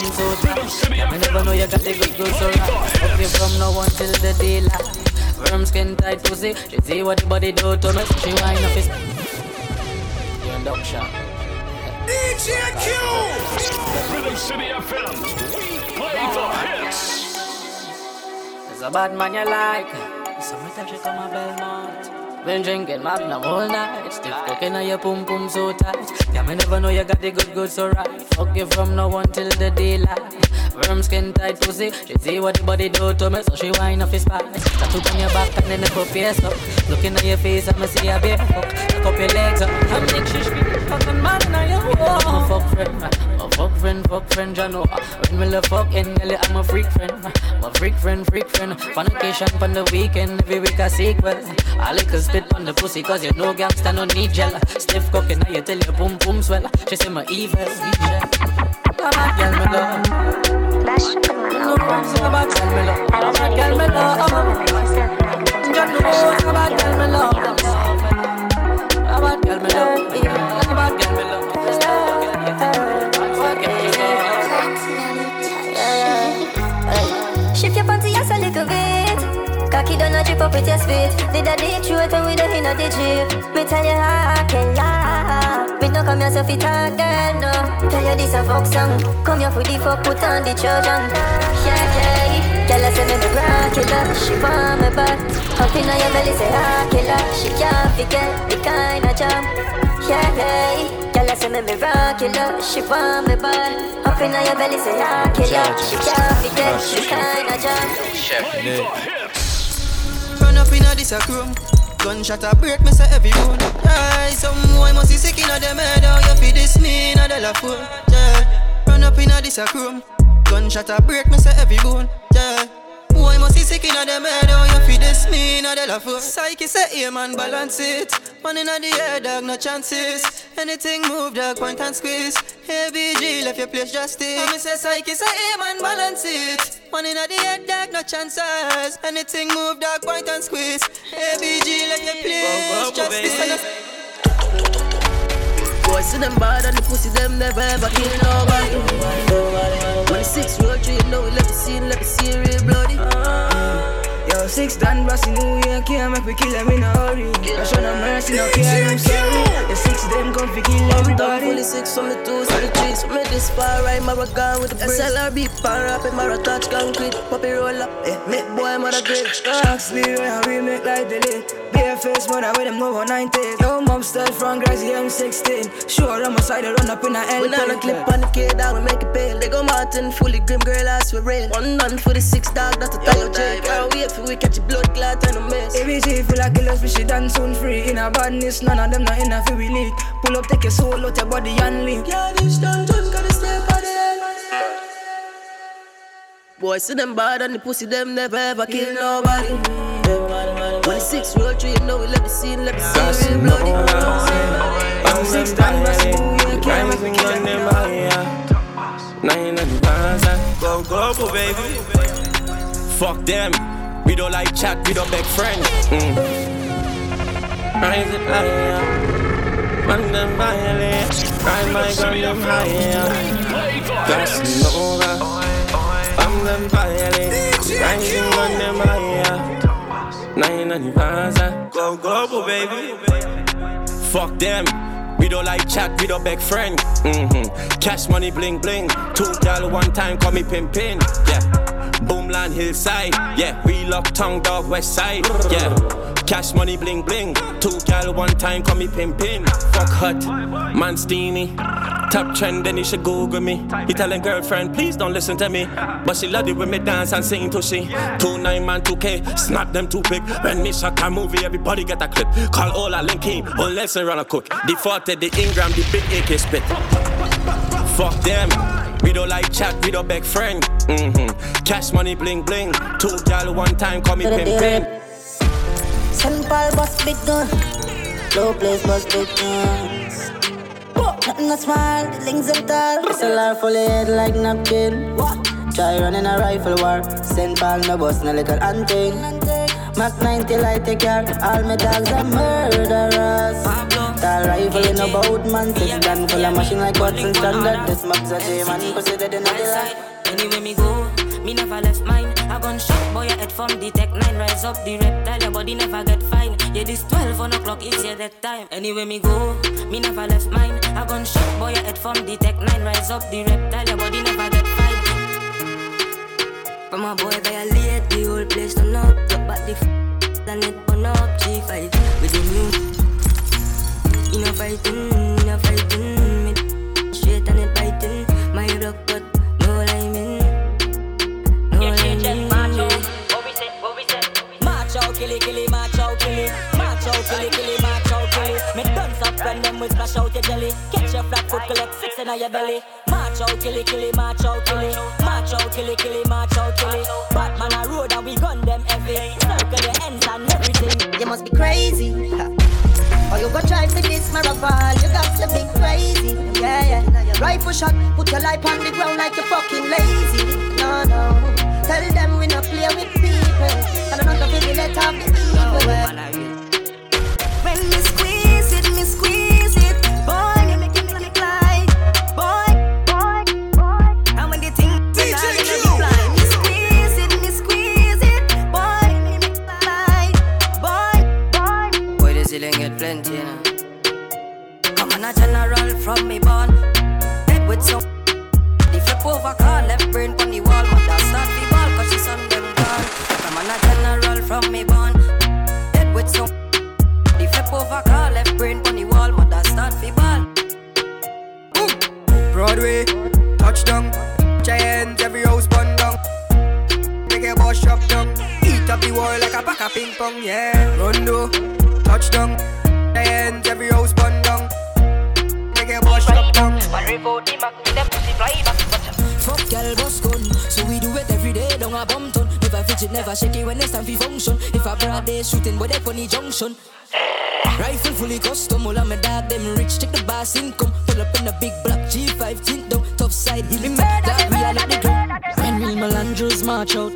pum so tight. Me never know you got the good good so right. Okay, from now until the daylight. Firm skin tight pussy. She see what the body do to me. She wind up his. You're in dog shot. DJ Q! Rhythm City FM. We play the hits. It's a bad man you like. Sometimes she come a Belmont. Been drinking Magnum all night. Still cooking on your pum pum so tight. Yeah, me never know you got the good good so right. Fuck you from now until the daylight. Firm skin tight pussy. She see what the body do to me, so she wind off his back. Tattoo on your back and then the face up. Looking at your face, I'ma see a bare fuck. Look up your legs up. I'm like she speak fucking man now you. Oh, fuck friend. Oh, fuck friend, fuck friend, you know. When me love fucking, girl, I'm a freak friend. My freak friend, freak friend. Fornication on the weekend, every week a sequel. I like to spit on the pussy, cause you know gangsta no need gel. Stiff cooking, now you tell your boom boom swell. She say my evil, evil. I'm a girl, me love. That's the man. No, I'm a girl, me love. I'm a girl, me love. Just know I'm a girl, me love. With your spit. Did a deep throat and we don't in the drip. Me tell you how I can lie. Me no come here so fit talk, girl, no. Tell you this a fuck song. Come here for the fuck, put on the Trojan. Yeah, yeah. Girl, I say me the rock killer. She want me back. Up inna your belly, say ah killer. She can't forget the kind of jam. Yeah, yeah. Girl, I say me me rock killer. She want me back. Up inna your belly, say ah killer. She can't forget the kind of jam. Up inna this a room. Gunshot a break me say every bone. Some boy must be sick inna them head. How you feel this me inna the la fool? Yeah, run up inna this a room. Gunshot a break me say every bone. Yeah. Boy must be sick inna them head. How you feel this me inna the la fool? Psyche say hey man balance it. One inna the air dog no chances. Anything move dog point and squeeze. Hey BG left your place just justice. And me say psyche say hey man balance it. One inna the head dog no chances. Anything move dog point and squeeze. Hey BG left your place justice. And I- Boy, see them bad and the pussy them never ever kill nobody. When the six you know we let the scene, let the scene real bloody. Yo, six done, bossy new year, can't make we kill them in a hurry. I show no mercy, no care, I'm sorry. The six them come fi kill I'm done everybody. fully six from the twos to the threes. From me this far right, Maragon with the breeze. SLRB, pan rap, and Mara touch concrete. Puppy roll up, eh, make boy mother great. Ask me where we make like the late. Bare face, mother with them over 90. Yo, mom style from Grassy, I'm 16. Sure, I'm a side, I run up in a L. We not a clip on the kid, down, we make it pay. They go Martin, fully grim girl, I swear rain. One none for the six dog, that's a tire J. Can't wait for we catch a blood clot and a mess. ABG feel like killers, but she done soon free. In a badness, none of them not in a feel we leak. Pull up, take your soul out your body and leave. Yeah, this done just gotta stay on the end. Boy, see them bad and the pussy them never ever kill nobody. When the six roll three, you know we let the scene, let the scene real bloody. Yo, six done, bossy new year, can't make me kill everybody. Go global, baby. Fuck them. We don't like chat, we don't beg friends. Mm. Rise it higher. Man them violate. Ride my gun them higher. Play the Crossing hits. over. I'm them violate. Rising on them higher. Nine anniversary. Go global, baby. Fuck them. We don't like chat, we don't beg friend. Mm-hmm. Cash money bling bling. Two gal one time call me pin pin. Yeah. Boomland hillside. Yeah. We lock tongue dog west side. Yeah. Cash money bling bling. Two gal one time call me pin pin. Fuck hut. Man steamy. Top trend, then you should Google me. He telling girlfriend, please don't listen to me. But she love it when me dance and sing to she. Two nine man, two K, snap them too big. When me shot a movie, everybody get a clip. Call all a link in, unless I run a cook. Defaulted the Ingram, the big AK spit. Fuck them. We don't like chat, we don't beg friend. Mm-hmm. Cash money bling bling. Two gal one time call me pin pin. St. Paul bust big gun. Low place bust big guns. Nothing not small, the links them tall. SLR full of head like napkin. Try running a rifle war. St. Paul no bust no little hunting. Mac 90 light a car. All my dogs are murderers. That rifle in a boat, man. Six gun full of machine like what's in standard. This map's a J man, proceeded in a side. Anyway me go, me never left mine. I gun shot boy, I head from the tech nine. Rise up the reptile, your body never get fine. Yeah, this 12 on o'clock, it's your that time. Anyway me go, me never left mine. I gun shot boy, I head from the tech nine. Rise up the reptile, your body never get fine. From a boy violate, the whole place turn up. Drop back the f- and it burn up. G5 with the new. In a fighting, in a fighting. Me straight and it biting. My block but no liming. No liming. March out, kill it, kill it, march out, kill it. March out, kill it, kill it, march out, kill it. Me done up when them we splash out your jelly. Catch your flat foot, collect six in your belly. March out, kill it, kill it, march out, kill it. March out, kill it, kill it, march out, kill it. Batman a road and we gun them heavy. Circle the ends and everything. You must be crazy. This marathon, you got to be crazy. Yeah, yeah. Rifle shot, put your life on the ground like you're fucking lazy. No, no. Tell them we not play with people. And I'm not gonna be let off the evil. A general from me born. Head with some. The flip over car, left brain on the wall. Mother start the ball, cause she son them gone. On, a general from me born. Head with some. Flip over car, left brain on the wall. Mother start the ball. Broadway, touchdown. Giants, every house bun down. Make a boss shop down. Eat up the wall like a pack of ping pong, yeah. Rondo, touchdown. Giants, every house bun down. Boss So we do it every day don't a bum ton. Never fidget, never shake it when it's time for function. If a broad day shooting with a funny junction. Rifle fully custom, all of my dog them rich Check the boss income, pull up in a big black G5 tint down, tough side That we are like the ground Melandros march out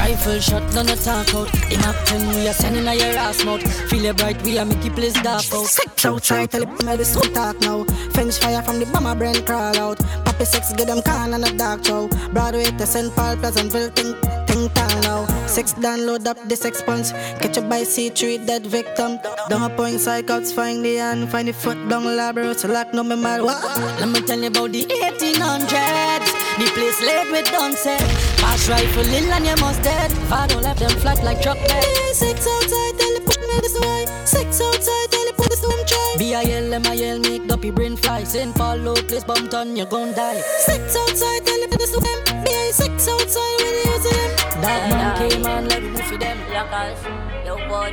Rifle shot, none of talk out 10, we are sending a your ass mouth Feel it bright, we are make it place dark out Sex outside, tell the sun talk now. French fire from the bomber brain crawl out. Poppy sex, get them can and a dark show. Broadway to St. Paul, Pleasantville, ting, ting town now. Sex download up the sex punch. Catch a by C3, dead victim. Down a point, psychouts, find the hand, find the foot down labor, so lock no me. What? Let me tell you about the 1800s. The place laid with done set. Pass rifle in and you must dead. If don't left them flat like truck bed. Six outside, tell it put me this way. Six outside, tell it put this one try. B-I-L, M-I-L, make up your brain fly. St. Paul, low place, bump on, you gon' die. Six outside, tell it put this one. Be sex outside when you use them. Dog man came on, let me for them. Lockers, yo boy.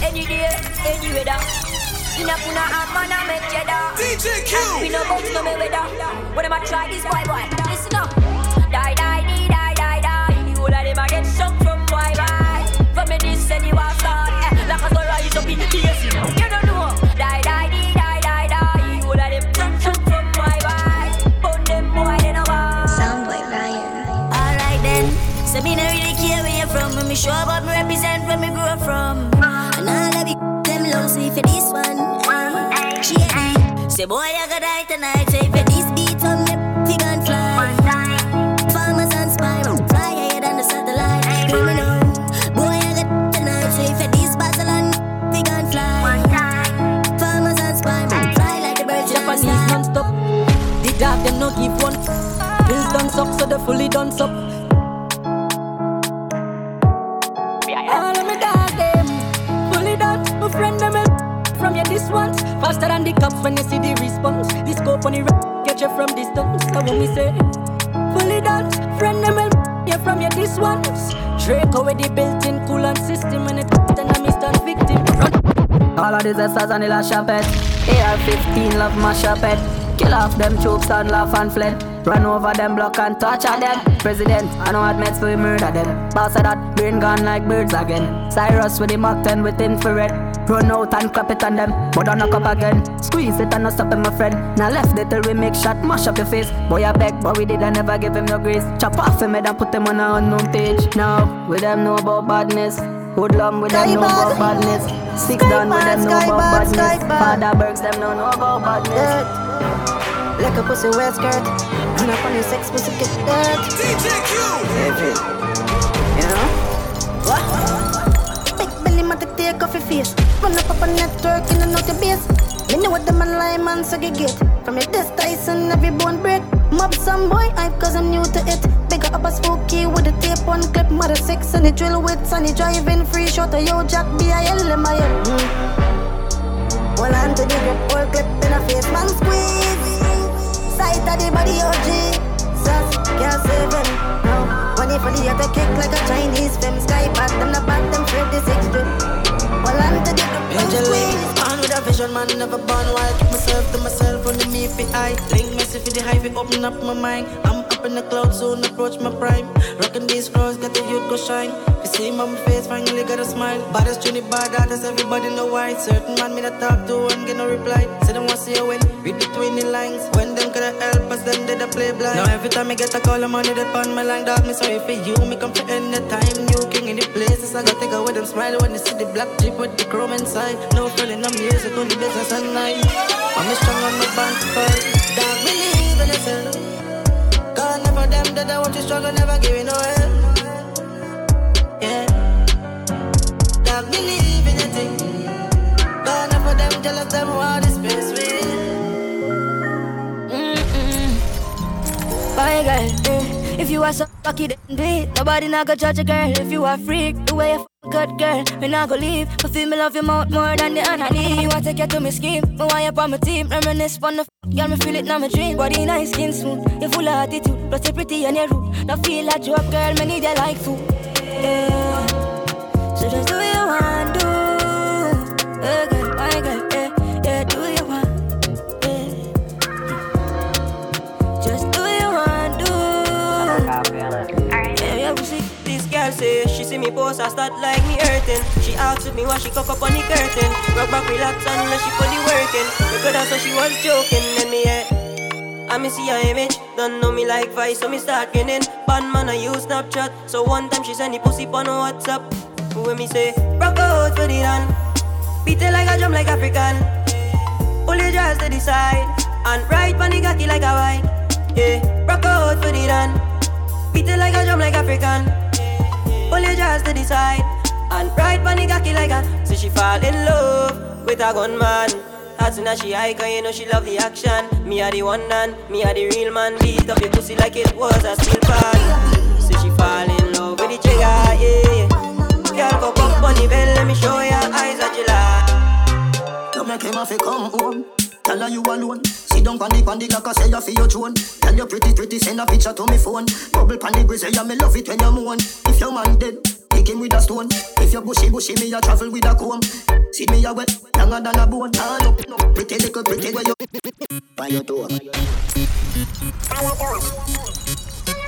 Any day, any weather. In a puna and man I make cheddar. DJ Q. We no bounce no me weather. When am I try this boy boy? Listen up. Die die die die die die. The whole of them a get shocked from boy boy. From me this and you are start. Eh, like a go rise up in the face. You don't know. Die die die die die die. The whole of them get shocked from boy boy. Burn them boy they no want. Soundboy Ryan. Alright then. So me no really care where you're from. When me show up, Say boy, I gotta die tonight. For this beat on me, fi gun fly. Farmers and spiral, fly higher than the satellite. Know, boy, I got tonight. For this Barcelona, fi gun fly. Farmers and spiral, fly like the birds Japanese non-stop. The dog them no give one. Bills done suck, so they fully done suck. Cops when you see the response. The scope on the ra- get you from distance. I want me say. Fully done. Friend them help you from your this ones. Draco with the built-in coolant system and it then I victim. Run. All of these stars and the last chapet AR-15 love my chapet Kill off them troops and laugh and fled Run over them, block and torture them. President, I know admits we murder them. Boss of that, brain gone like birds again. Cyrus with the Mach 10 with infrared. Run out and clap it on them, but don't knock up again. Squeeze it and not stop it, my friend. Now left it till we make shot, mash up your face. Boy, I beg, but we did, I never give him no grace. Chop off him head and put him on a unknown page. Now, with them know about badness. Hoodlum with them know about badness. Six down with them know about badness. Father Bergs them know about badness. Like a pussy wet skirt. And up on your sex pussy get dirt. DJ Q. Every. You know? What? Big belly man to take off your face. Run up up on network in and out your base. Me know what the man lie man so you get. From your desk Tyson every bone break. Mob some boy hype cause I'm new to it. Bigger up a spooky with a tape on clip. Mother six and the drill with sunny driving free shot. Yo Jack B-I-L-M-I-L. Mm. Hold on to the grip, whole clip in a face man squeeze. Sight of the body OG. Can't save him. No. Money for the other kick like a Chinese. Sky back them the back them straight the six drip. On to the grip, man squeeze. Born with a vision, man, never born wild. Keep myself to myself, only me fi eye. Link messy for the high, fi open up my mind. I'm up in the clouds, soon approach my prime. Rocking these scrolls, got the youth go shine. You see my face, finally got a smile. Baddest Trinidad artists, everybody know why. Certain man me that talk to and get no reply. Say them want see you win, read between the lines. They play blind. Now every time I get a call, I'm on it upon my line. Dog me sorry for you, me come for anytime. New king in the places, I gotta go with them smile when they see the black jeep with the chrome inside. No feeling, no music, only business and night. I'm strong on my band to fight. Dog believe in yourself. God never them that I want you struggle, never give you no help. Yeah. Dog believe in your thing. God never them jealous, them want this space Girl. If you are so lucky, then do it. Nobody not gonna judge a girl. If you are freak, the way you good girl, me not gonna leave. I feel me love your mouth more than the honey. Me want take you to me scheme. Me want you on my team. Reminisce on the f- girl, me feel it now my dream. Body nice, skin smooth. You full of attitude, plus you pretty and you rude. Don't feel like you up, girl. Me need you like food. Yeah. So just do what post, I start like me hurting. She asked me why she cock up on the curtain. Rock back, relax, and let she put the work in. Because that's what she was joking, then me yeah. I me see her image, don't know me like Vice, so me start grinning. Bad man, I use Snapchat, so one time she send the pussy on WhatsApp. When me say, rock out for the run, beat it like a drum like African. Pull your dress to the side, and ride on the cocky like a wine. Yeah, rock out for the run, beat it like a drum like African. Pull your dress to the side, and on the cocky like a. So she fall in love with a gunman. As soon as she hike, her, you know she love the action. Me are the one man, me are the real man. Beat up your pussy like it was a steel pan. So she fall in love with the trigger, yeah. Girl, go up on the bell, let me show your eyes that you like. You make him have to come home. Tell her you alone. Sit down the on the clock, I say you feel your tone. Tell you pretty pretty, send a picture to me phone. Bubble pan the grizzly, yeah me love it when you moan. Your man dead, kick him with a stone. If you're bushy bushy, me a travel with a comb. See me a wet, longer than a bone. Turn up, no, pretty little pretty where you by your door. By your door.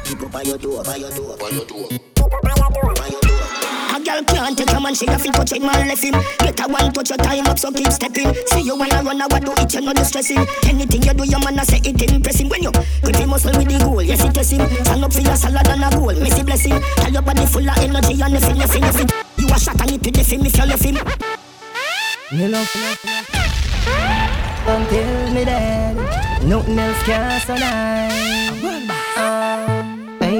People by your door, by your door, by your door. By your door. A girl can't take a man, she to touch him and left him. Get a one touch your time up, so keep stepping. See you wanna run, I what do it, you know the stressing. Anything you do, your man I say it impressing. When you grip him muscle with the goal, yes it test him. Stand up for your salad and a goal, missy blessing. Tell your body full of energy and nothing, nothing, nothing. You a shot and it with the film if you left him. Me love until me dead. Nothing else can survive.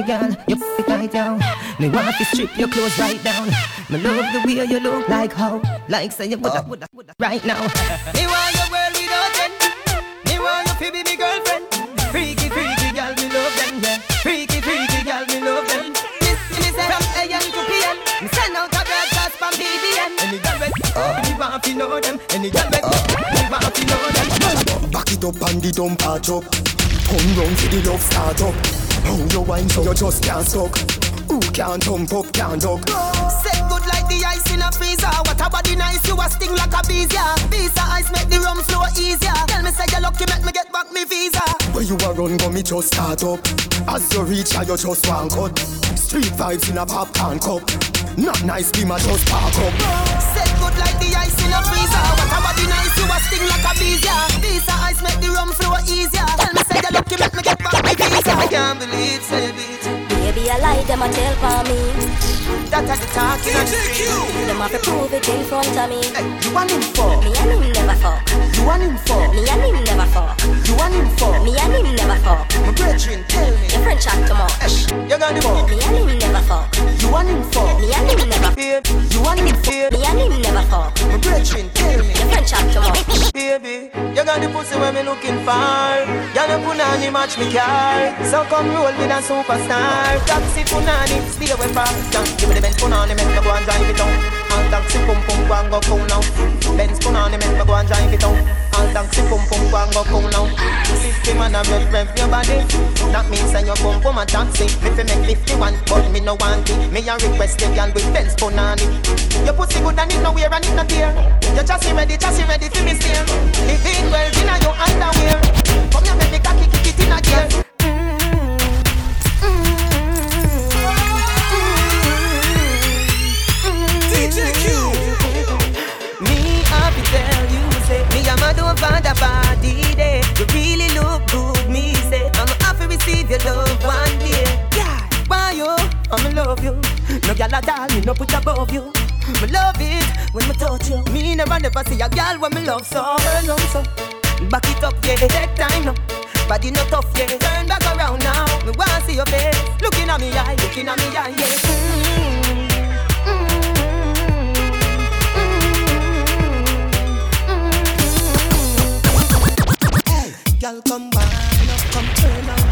Girl, you f right down. Me want to strip your clothes right down. Me love the way you look like how, like say you woulda, oh. woulda, woulda, right now. me want your world without end. Me want you to be me girlfriend. Freaky, freaky girl, me love them, yeah. Freaky, freaky girl, me love them. This me from AM to PM. Me send out a broadcast from BBM. Any girl with oh. me want to know them. Any girl with oh. me want to know them. Up and the dump patch up. Come round for the love start up. How you wine so you just can't suck. Who can't jump up, can't duck. Set good like the ice in a freezer. What a body nice, you a sting like a bees, yeah. Visa ice make the rum flow easier. Tell me say you're lucky, make me get back me visa. Where you a run, go me just start up. As you reach, you just one cut. Street vibes in a popcorn cup. Not nice, be my just park up. Set good like the ice in a freezer. What a body nice, you a sting like a bees, yeah. Visa ice make the rum flow easier. Tell me say you're lucky, make me get back me visa. I can't believe, say it. Baby, I lie, them a tell for me. That are the talking on the street. Them have to prove it in front of me. Hey, you want him for? Me and him never fuck. You want him for? Me and him never fuck. You want him for? Me and him never fuck. My brethren, tell me. Your friend chat too much. Esh, you got him for? Me and him never fuck. You want him for? Me and him never Fear. You want him fear? Me and him never fuck. My brethren, tell me. Your friend too much. Baby, you got the pussy where me looking for. Put on the match me car. So come roll with a superstar. Taxi punani, stay away far. Give me the Benz punani, make me go and drive it down. And taxi pum pum go and go cool now. Benz punani, make me go and drive it down. And taxi pum pum go and go cool now. Fifty man a rev rev your body. That means that you pum pum a taxi. Me fi make fifty one, but me no want it. Me a request the girl with Benz punani. Your pussy good and it no wear and it no tear. You just ready, just ready for me steer. Living well in a your underwear. Come here, make me cocky kick it in a gear. You? I'ma love you. No gyal a doll, me no put above you. Me love it when me touch you. Me never never see a gyal when me love so. Turn on so, back it up yeah. Take time now. Body no tough yeah. Turn back around now. Me wanna see your face. Looking at me eye, looking at me eye yeah. Mm. mm, mm, mm girl, come wind up, come turn up.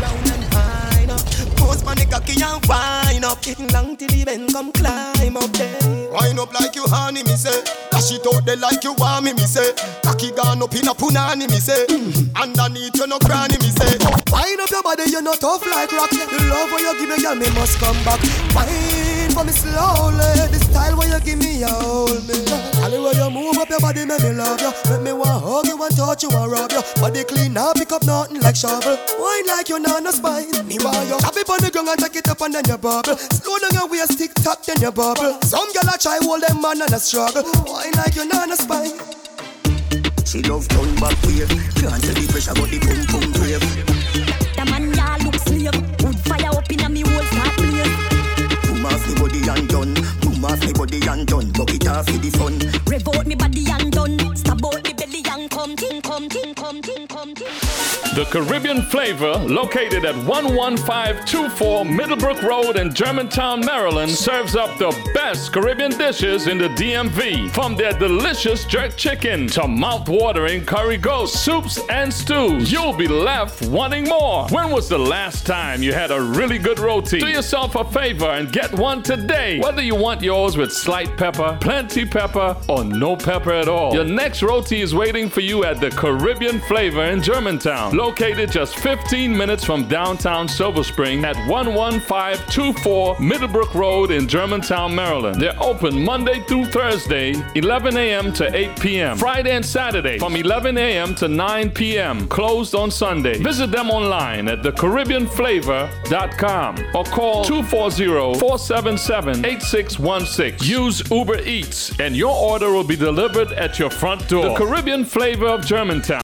Pose on the cocky and wind up. Getting long till the bend, come climb up there. Wind up like you honey, me say. Dash it out there like you want me, me say. Cocky gone up in a punani, me say. Mm-hmm. Underneath you no cranny, me say. Wind up your body, you no tough like rock. The love where you give me, girl, me must come back. Wind for me slowly. The style where you give me, you hold me. All the way you move up your body, make me love you. Make me want hug you and touch you and rub you. Body clean up, pick up nothing like shovel. Wine like you not no spine. Me want you. Tap it on the ground and take it up and then you bubble. Slow down your waist, tick tock, then you bubble. Some gyal a try hold them man and a struggle. Wine like you not no spine. She love turn back wave Can't tell the pressure but the pum pum brave The man off for the fun The Caribbean Flavor, located at 11524 Middlebrook Road in Germantown, Maryland, serves up the best Caribbean dishes in the DMV. From their delicious jerk chicken to mouth-watering curry goat soups and stews, you'll be left wanting more. When was the last time you had a really good roti? Do yourself a favor and get one today. Whether you want yours with slight pepper, plenty pepper, or no pepper at all, your next roti is waiting for you at the Caribbean Flavor in Germantown, located just 15 minutes from downtown Silver Spring at 11524 Middlebrook Road in Germantown, Maryland. They're open Monday through Thursday, 11 a.m. to 8 p.m. Friday and Saturday from 11 a.m. to 9 p.m. Closed on Sunday. Visit them online at thecaribbeanflavor.com or call 240-477-8616. Use Uber Eats and your order will be delivered at your front door. The Caribbean Flavor of Germantown.